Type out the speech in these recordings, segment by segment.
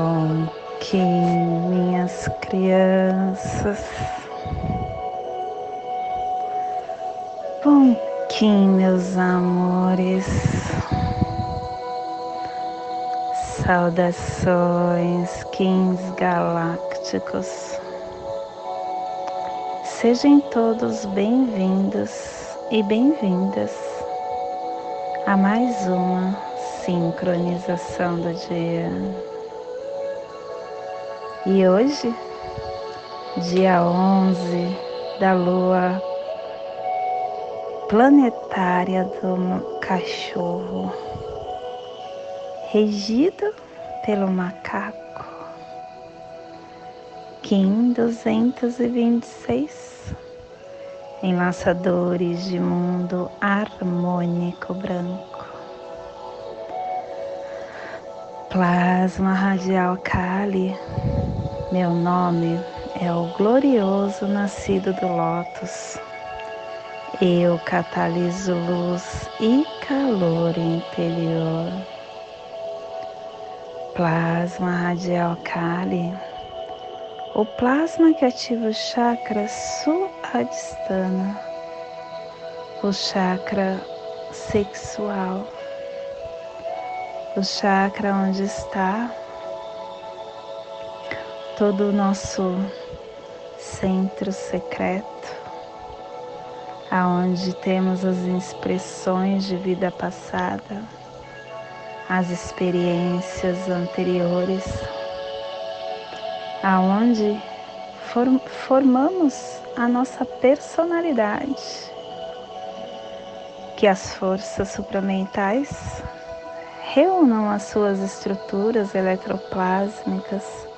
Bom, que minhas crianças. Bom, que meus amores. Saudações, Kings Galácticos. Sejam todos bem-vindos e bem-vindas a mais uma sincronização do dia. E hoje, dia 11 da lua planetária do cachorro, regido pelo macaco, Kim 226, enlaçadores de mundo harmônico branco. Plasma radial Kali meu nome é o glorioso nascido do Lótus. Eu cataliso luz e calor interior. Plasma radial Kali. O plasma que ativa o chakra Suadhisthana, o chakra sexual, o chakra onde está todo o nosso centro secreto, aonde temos as expressões de vida passada, as experiências anteriores, aonde formamos a nossa personalidade, que as forças supramentais reúnam as suas estruturas eletroplásmicas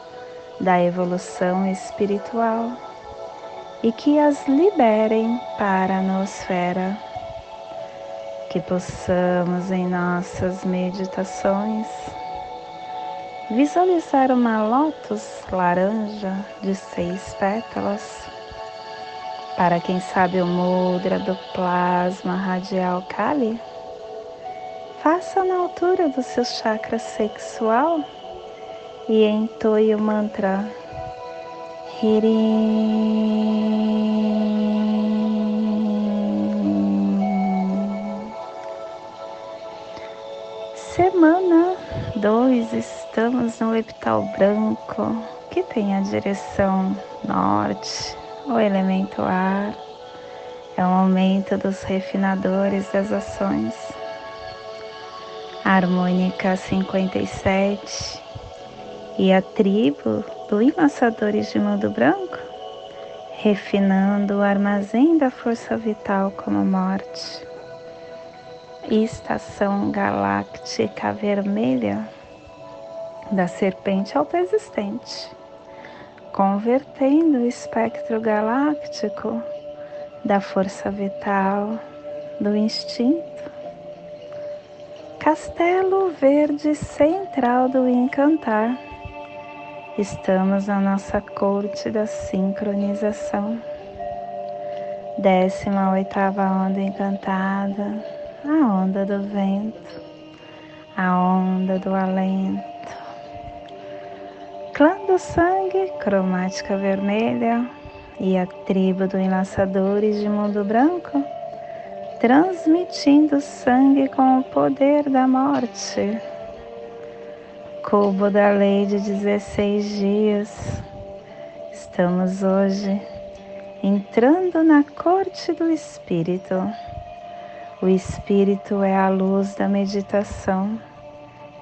da evolução espiritual e que as liberem para a nosfera. Que possamos em nossas meditações visualizar uma lótus laranja de seis pétalas. Para quem sabe o mudra do plasma radial Kali, faça na altura do seu chakra sexual e entoie o mantra. Semana 2, estamos no epital branco, que tem a direção norte, o elemento ar. É o aumento dos refinadores das ações. Harmônica 57 e a tribo do Enlaçadores de Mundo Branco, refinando o armazém da força vital como morte. Estação galáctica vermelha da serpente alta existente, convertendo o espectro galáctico da força vital do instinto. Castelo Verde Central do Encantar Estamos na nossa corte da sincronização. Décima oitava onda encantada, a onda do vento, a onda do alento. Clã do sangue, cromática vermelha e a tribo do enlaçadores de mundo branco, transmitindo sangue com o poder da morte cubo da lei de 16 dias. Estamos hoje entrando na corte do Espírito. O Espírito é a luz da meditação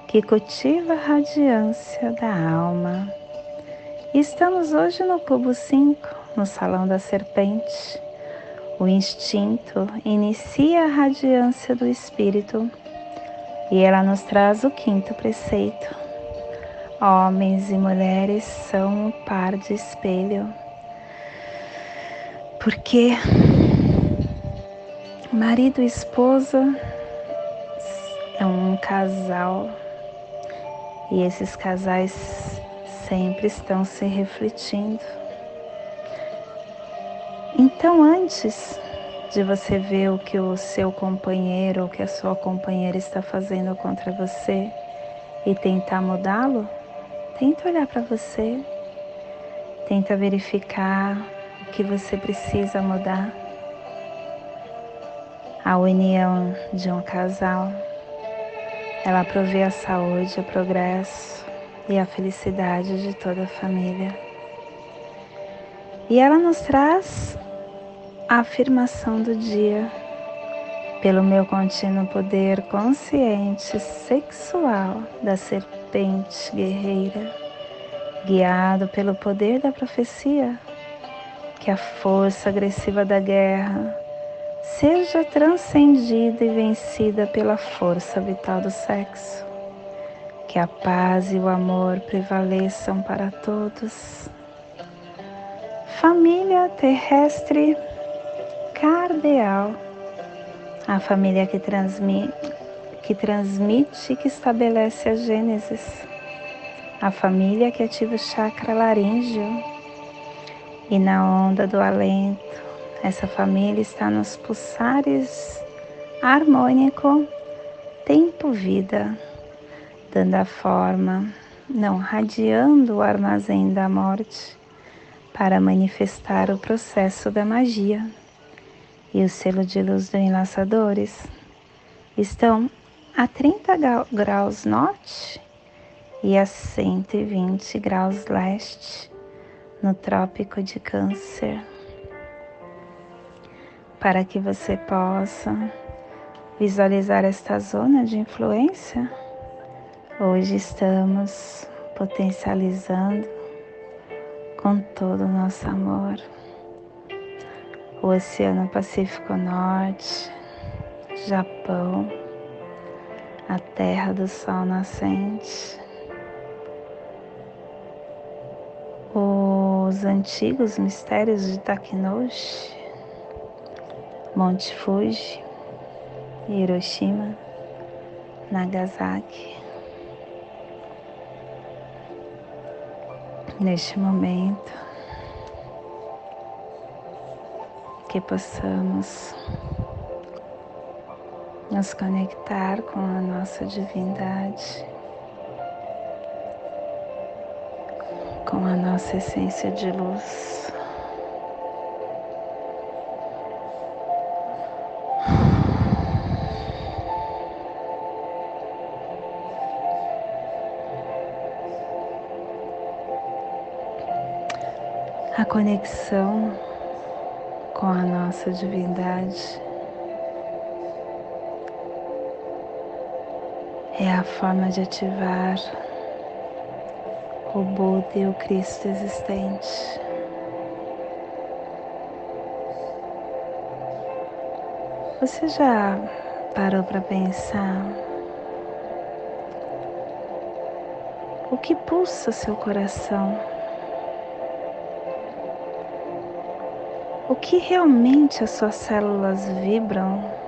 que cultiva a radiância da alma. estamos hoje no cubo 5, no salão da serpente. O instinto inicia a radiância do Espírito e ela nos traz o quinto preceito Homens e mulheres são um par de espelho, porque marido e esposa é um casal e esses casais sempre estão se refletindo. Então, antes de você ver o que o seu companheiro ou que a sua companheira está fazendo contra você e tentar mudá-lo, tenta olhar para você, tenta verificar o que você precisa mudar. A união de um casal, ela provê a saúde, o progresso e a felicidade de toda a família. E ela nos traz a afirmação do dia pelo meu contínuo poder consciente sexual da serpente guerreira, guiado pelo poder da profecia, que a força agressiva da guerra seja transcendida e vencida pela força vital do sexo, que a paz e o amor prevaleçam para todos. Família terrestre cardeal a família que transmite, que transmite e que estabelece a Gênesis, a família que ativa o chakra laríngeo. E na onda do alento, essa família está nos pulsares harmônico, tempo-vida, dando a forma, não radiando o armazém da morte para manifestar o processo da magia. E o selo de luz do enlaçadores estão a 30 graus norte e a 120 graus leste no Trópico de Câncer. Para que você possa visualizar esta zona de influência, hoje estamos potencializando com todo o nosso amor o Oceano Pacífico Norte, Japão, a Terra do Sol Nascente, os antigos mistérios de Takinoshi, Monte Fuji, Hiroshima, Nagasaki. Neste momento, que possamos nos conectar com a nossa divindade, com a nossa essência de luz. A conexão com a nossa divindade. É a forma de ativar o Buda e o Cristo existente. Você já parou para pensar o que pulsa seu coração? o que realmente as suas células vibram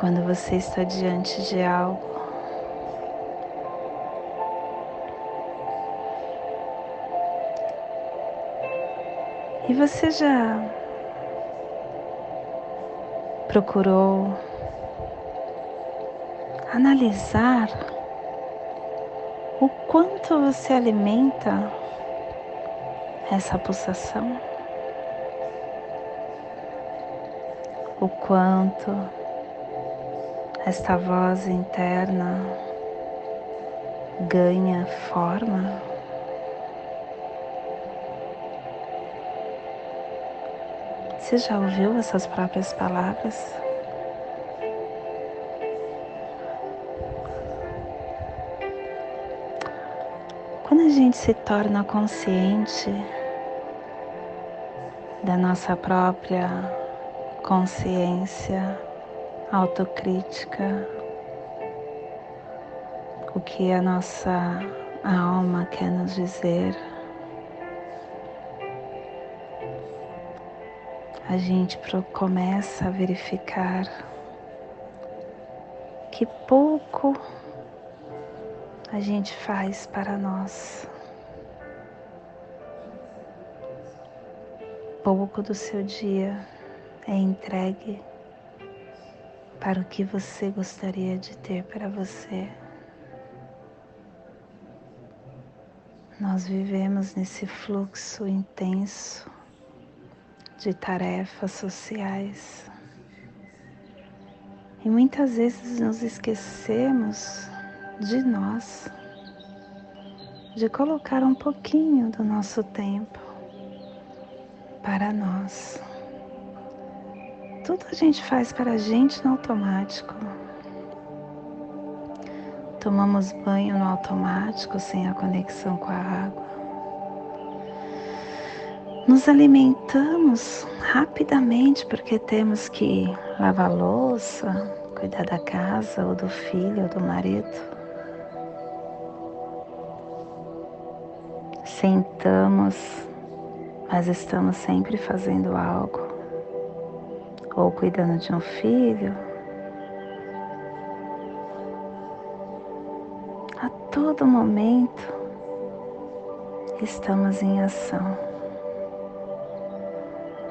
quando você está diante de algo. E você já procurou analisar o quanto você alimenta essa pulsação? o quanto esta voz interna ganha forma. Você já ouviu essas próprias palavras? Quando a gente se torna consciente da nossa própria consciência, autocrítica, o que a nossa alma quer nos dizer. A gente começa a verificar que pouco a gente faz para nós. Pouco do seu dia é entregue para o que você gostaria de ter para você. nós vivemos nesse fluxo intenso de tarefas sociais. E muitas vezes nos esquecemos de nós, de colocar um pouquinho do nosso tempo para nós. Tudo a gente faz para a gente no automático. Tomamos banho no automático sem a conexão com a água. Nos alimentamos rapidamente porque temos que lavar louça, cuidar da casa ou do filho ou do marido. Sentamos, mas estamos sempre fazendo algo, ou cuidando de um filho, todo momento estamos em ação,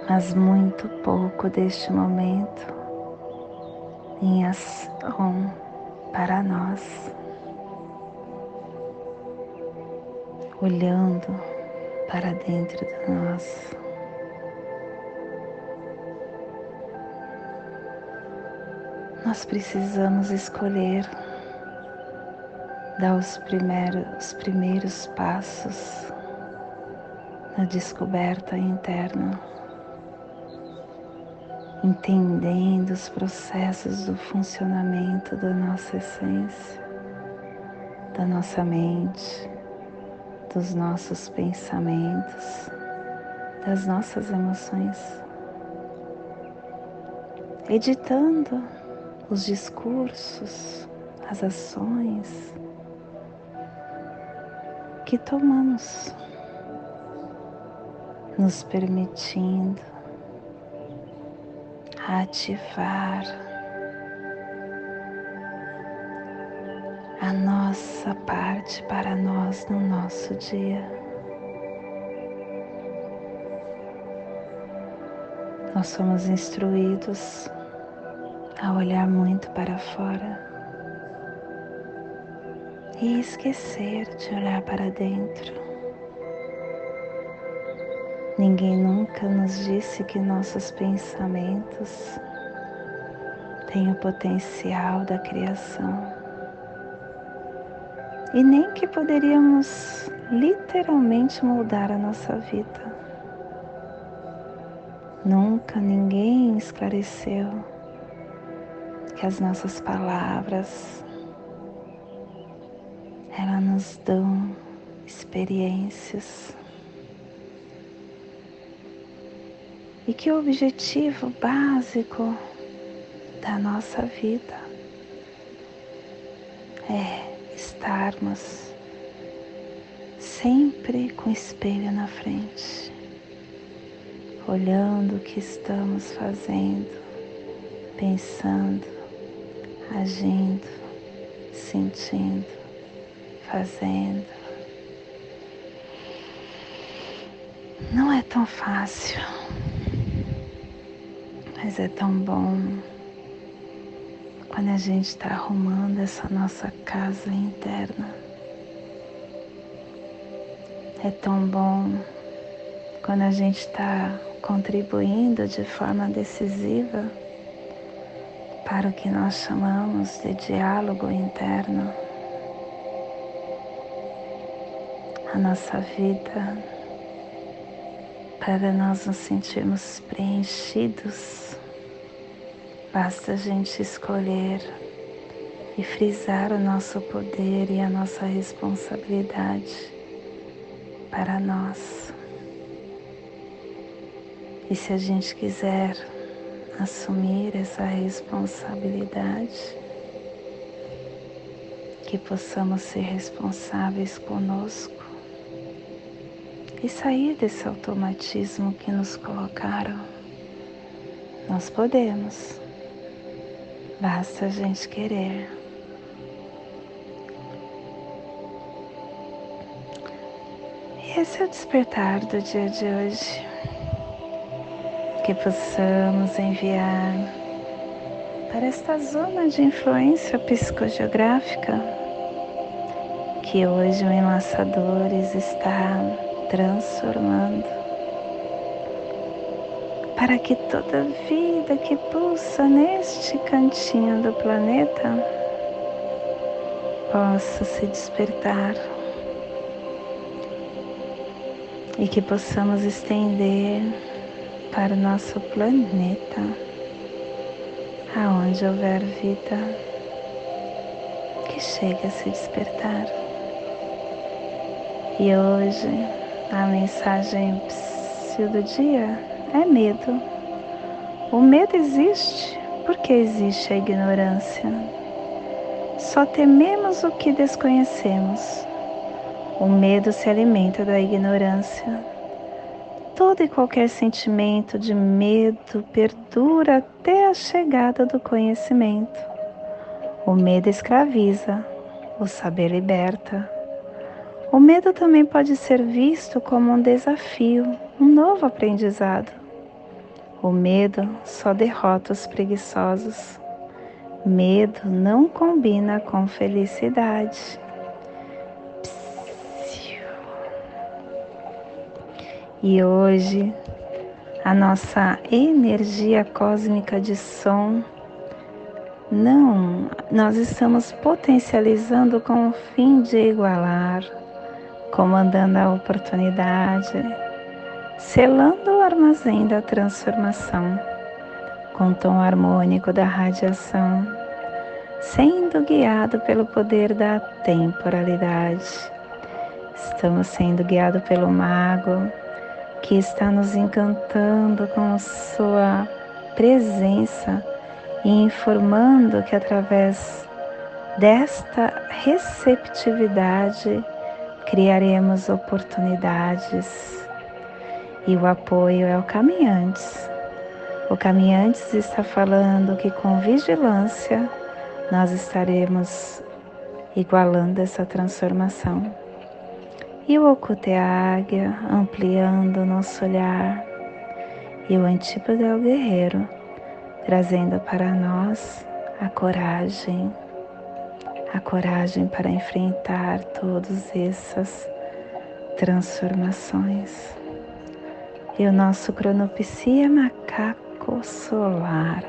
mas muito pouco deste momento em ação para nós, olhando para dentro de nós. Nós precisamos escolher dá os primeiros, os primeiros passos na descoberta interna, entendendo os processos do funcionamento da nossa essência, da nossa mente, dos nossos pensamentos, das nossas emoções. Editando os discursos, as ações, que tomamos, nos permitindo ativar a nossa parte para nós no nosso dia. Nós somos instruídos a olhar muito para fora e esquecer de olhar para dentro. Ninguém nunca nos disse que nossos pensamentos têm o potencial da criação e nem que poderíamos literalmente moldar a nossa vida. Nunca ninguém esclareceu que as nossas palavras elas nos dão experiências. E que o objetivo básico da nossa vida é estarmos sempre com o espelho na frente, olhando o que estamos fazendo, pensando, agindo, sentindo fazendo. Não é tão fácil, mas é tão bom quando a gente está arrumando essa nossa casa interna. É tão bom quando a gente está contribuindo de forma decisiva para o que nós chamamos de diálogo interno. a nossa vida para nós nos sentirmos preenchidos. Basta a gente escolher e frisar o nosso poder e a nossa responsabilidade para nós. E se a gente quiser assumir essa responsabilidade, que possamos ser responsáveis conosco e sair desse automatismo que nos colocaram. Nós podemos, basta a gente querer. E esse é o despertar do dia de hoje. Que possamos enviar para esta zona de influência psicogeográfica que hoje o Enlaçadores está transformando. Para que toda vida que pulsa neste cantinho do planeta possa se despertar e que possamos estender para o nosso planeta, aonde houver vida, que chegue a se despertar. E hoje a mensagem do dia é medo. O medo existe porque existe a ignorância. Só tememos o que desconhecemos. O medo se alimenta da ignorância. Todo e qualquer sentimento de medo perdura até a chegada do conhecimento. O medo escraviza, o saber liberta. O medo também pode ser visto como um desafio, um novo aprendizado. O medo só derrota os preguiçosos. Medo não combina com felicidade. E hoje a nossa energia cósmica de som não, nós estamos potencializando com o fim de igualar, comandando a oportunidade, selando o armazém da transformação com o tom harmônico da radiação, sendo guiado pelo poder da temporalidade. Estamos sendo guiados pelo mago que está nos encantando com sua presença e informando que através desta receptividade criaremos oportunidades. E o apoio é o caminhantes. O caminhantes está falando que com vigilância nós estaremos igualando essa transformação. E o oculto é a águia, ampliando nosso olhar. E o antípodo é o guerreiro, trazendo para nós a coragem, a coragem para enfrentar todas essas transformações. E o nosso cronopsia é macaco solar,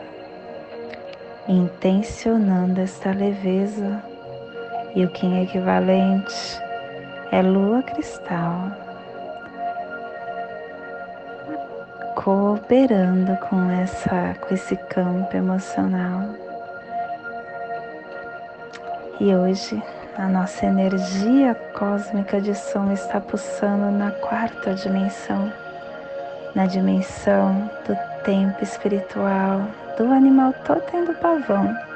intencionando esta leveza e o Kim equivalente é lua cristal, cooperando com essa com esse campo emocional. E hoje a nossa energia cósmica de som está pulsando na quarta dimensão, na dimensão do tempo espiritual, do animal totem do pavão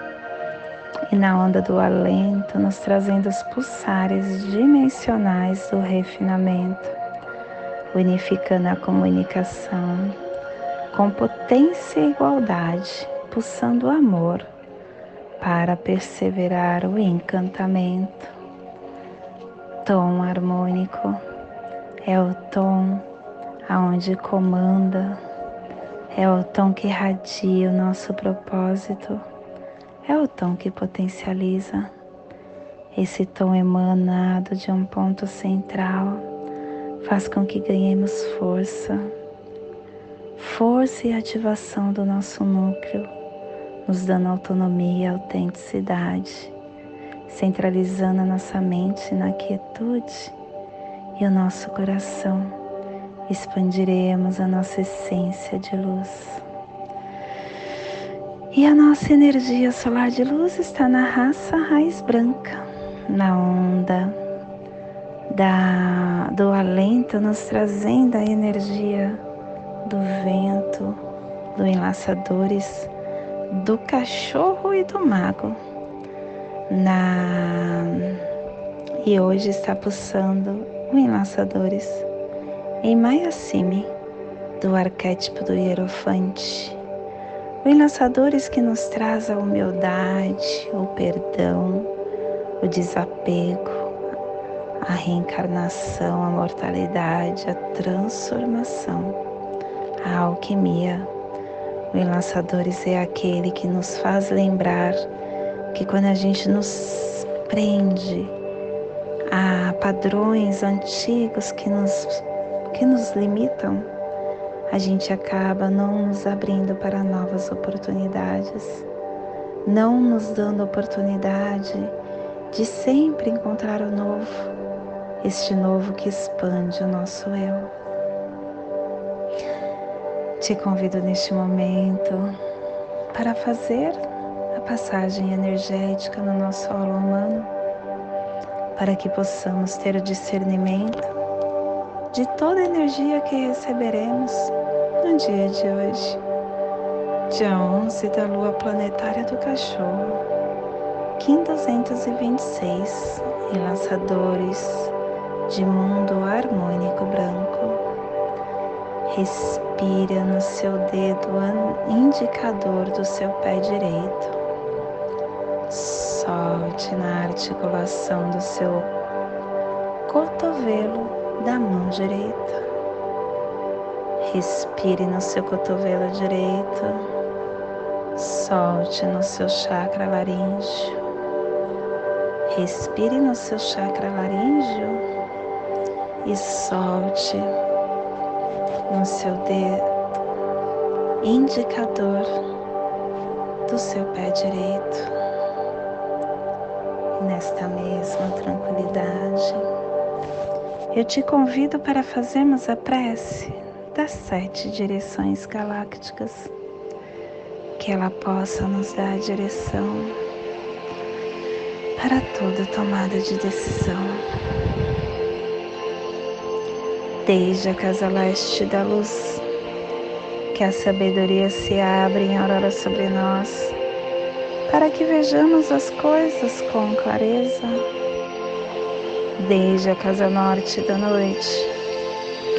e na onda do alento, nos trazendo os pulsares dimensionais do refinamento, unificando a comunicação com potência e igualdade, pulsando o amor para perseverar o encantamento. Tom harmônico é o tom aonde comanda, é o tom que irradia o nosso propósito é o tom que potencializa. Esse tom emanado de um ponto central faz com que ganhemos força, força e ativação do nosso núcleo, nos dando autonomia e autenticidade, centralizando a nossa mente na quietude e o nosso coração. Expandiremos a nossa essência de luz. E a nossa energia solar de luz está na raça raiz branca, na onda da, do alento, nos trazendo a energia do vento, do enlaçadores, do cachorro e do mago. Na, e hoje está pulsando o enlaçadores em Mayasimi, do arquétipo do hierofante o enlaçadores que nos traz a humildade, o perdão, o desapego, a reencarnação, a mortalidade, a transformação, a alquimia. O enlaçadores é aquele que nos faz lembrar que quando a gente nos prende a padrões antigos que nos, que nos limitam, a gente acaba não nos abrindo para novas oportunidades, não nos dando oportunidade de sempre encontrar o novo, este novo que expande o nosso eu. Te convido neste momento para fazer a passagem energética no nosso solo humano, para que possamos ter o discernimento de toda a energia que receberemos no dia de hoje, dia 11 da lua planetária do cachorro, Kim 226, e lançadores de mundo harmônico branco. Respira no seu dedo indicador do seu pé direito. Solte na articulação do seu cotovelo da mão direita. Respire no seu cotovelo direito. Solte no seu chakra laríngeo. Respire no seu chakra laríngeo e solte no seu dedo indicador do seu pé direito. Nesta mesma tranquilidade, eu te convido para fazermos a prece das sete direções galácticas, que ela possa nos dar a direção para toda tomada de decisão desde a casa leste da luz, que a sabedoria se abra em aurora sobre nós, para que vejamos as coisas com clareza. Desde a casa norte da noite,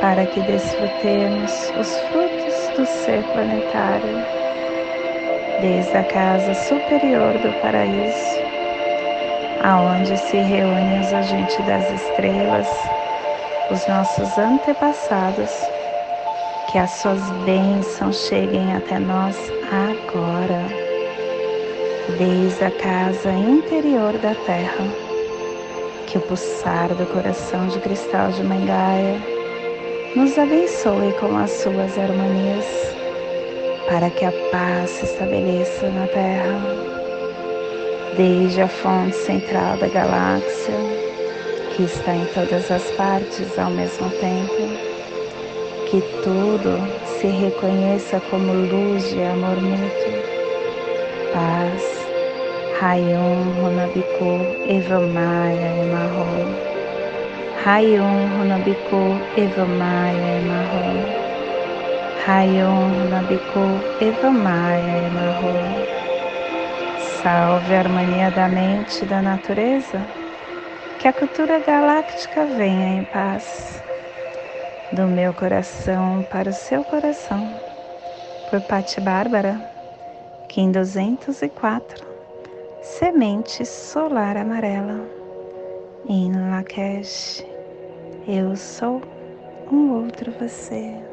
para que desfrutemos os frutos do ser planetário. Desde a casa superior do paraíso, aonde se reúnem os agentes das estrelas, os nossos antepassados, que as suas bênçãos cheguem até nós agora, desde a casa interior da terra, que o pulsar do coração de cristal de Mangaia nos abençoe com as suas harmonias, para que a paz se estabeleça na terra, desde a fonte central da galáxia que está em todas as partes ao mesmo tempo, que tudo se reconheça como luz de amor mútuo, paz, Rayon Runabiku Evamaya Emarro, Rayon Runabiku Evamaya Emarro, Rayon Runabiku Evamaya Emarro. Salve a harmonia da mente e da natureza. Que a cultura galáctica venha em paz, do meu coração para o seu coração, por Pati Bárbara, Kim 204, Semente Solar Amarela, em Lakesh, eu sou um outro você.